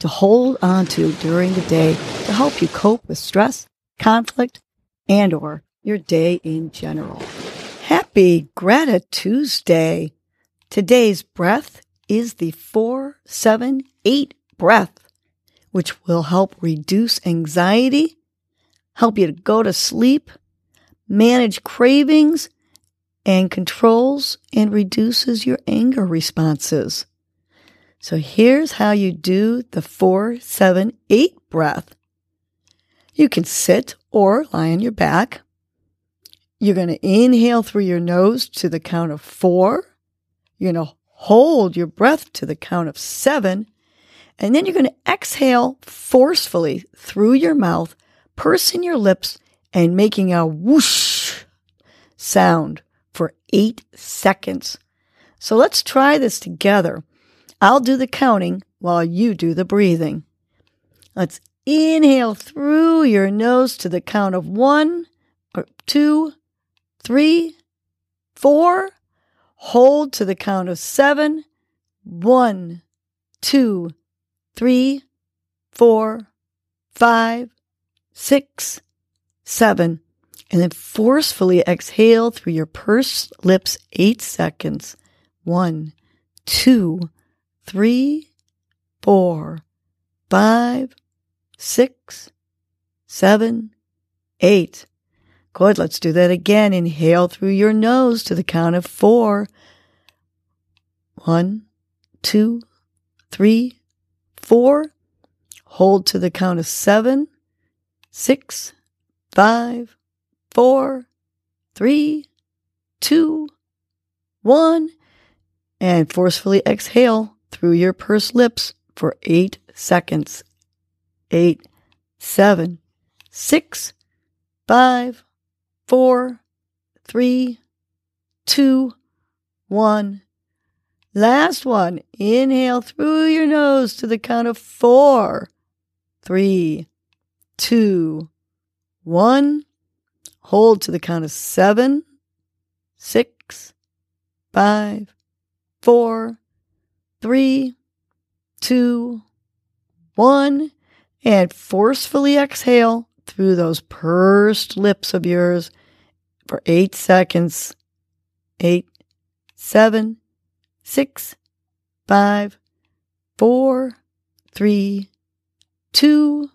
to hold on to during the day to help you cope with stress, conflict, and or your day in general. Happy Grata Tuesday. Today's breath is the 478 breath, which will help reduce anxiety, help you to go to sleep, manage cravings, and controls and reduces your anger responses. So here's how you do the 478 breath. You can sit or lie on your back. You're going to inhale through your nose to the count of four. You're going to hold your breath to the count of seven. And then you're going to exhale forcefully through your mouth, pursing your lips and making a whoosh sound for eight seconds. So let's try this together. I'll do the counting while you do the breathing. Let's inhale through your nose to the count of one, two, three, four. Hold to the count of seven. One, two, three, four, five, six, seven. And then forcefully exhale through your pursed lips eight seconds. One, two, three, four, five, six, seven, eight. Good. Let's do that again. Inhale through your nose to the count of four. One, two, three, four. Hold to the count of seven, six, five, four, three, two, one, and forcefully exhale through your pursed lips for eight seconds. Eight, seven, six, five, four, three, two, one. Last one. Inhale through your nose to the count of four, three, two, one. Hold to the count of seven, six, five, four, three, two, one, and forcefully exhale through those pursed lips of yours for eight seconds. Eight, seven, six, five, four, three, two,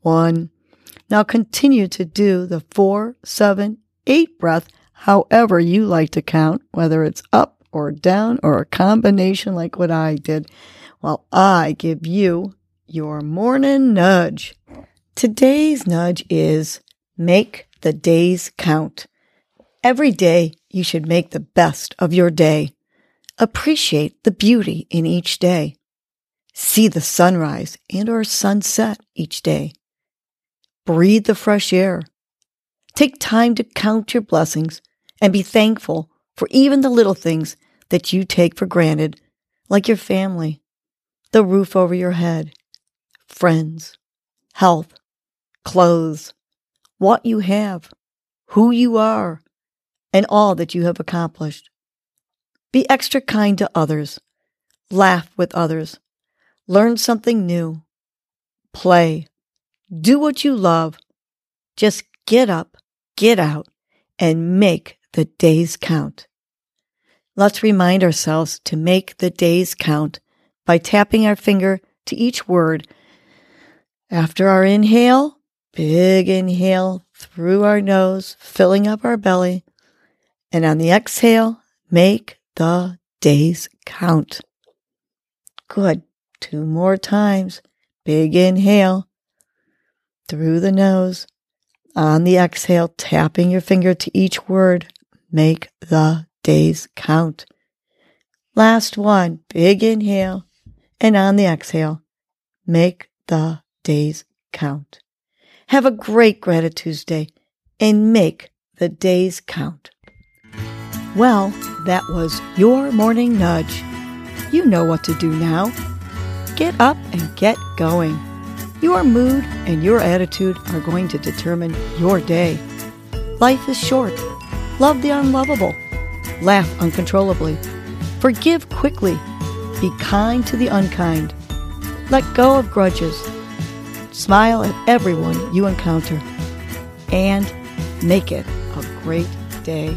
one. Now continue to do the four, seven, eight breath, however you like to count, whether it's up or down or a combination like what I did, while I give you your morning nudge. Today's nudge is make the days count. Every day you should make the best of your day. Appreciate the beauty in each day. See the sunrise and or sunset each day. Breathe the fresh air. Take time to count your blessings and be thankful for even the little things that you take for granted, like your family, the roof over your head, friends, health, clothes, what you have, who you are, and all that you have accomplished. Be extra kind to others. Laugh with others. Learn something new. Play. Do what you love. Just get up, get out, and make the days count. Let's remind ourselves to make the days count by tapping our finger to each word. After our inhale, big inhale through our nose, filling up our belly. And on the exhale, make the days count. Good. Two more times. Big inhale through the nose. On the exhale, tapping your finger to each word. Make the days count. Last one. Big inhale. And on the exhale, make the days count. Have a great Gratitude Tuesday and make the days count. Well, that was your morning nudge. You know what to do now. Get up and get going. Your mood and your attitude are going to determine your day. Life is short. Love the unlovable. Laugh uncontrollably. Forgive quickly. Be kind to the unkind. Let go of grudges. Smile at everyone you encounter. And make it a great day.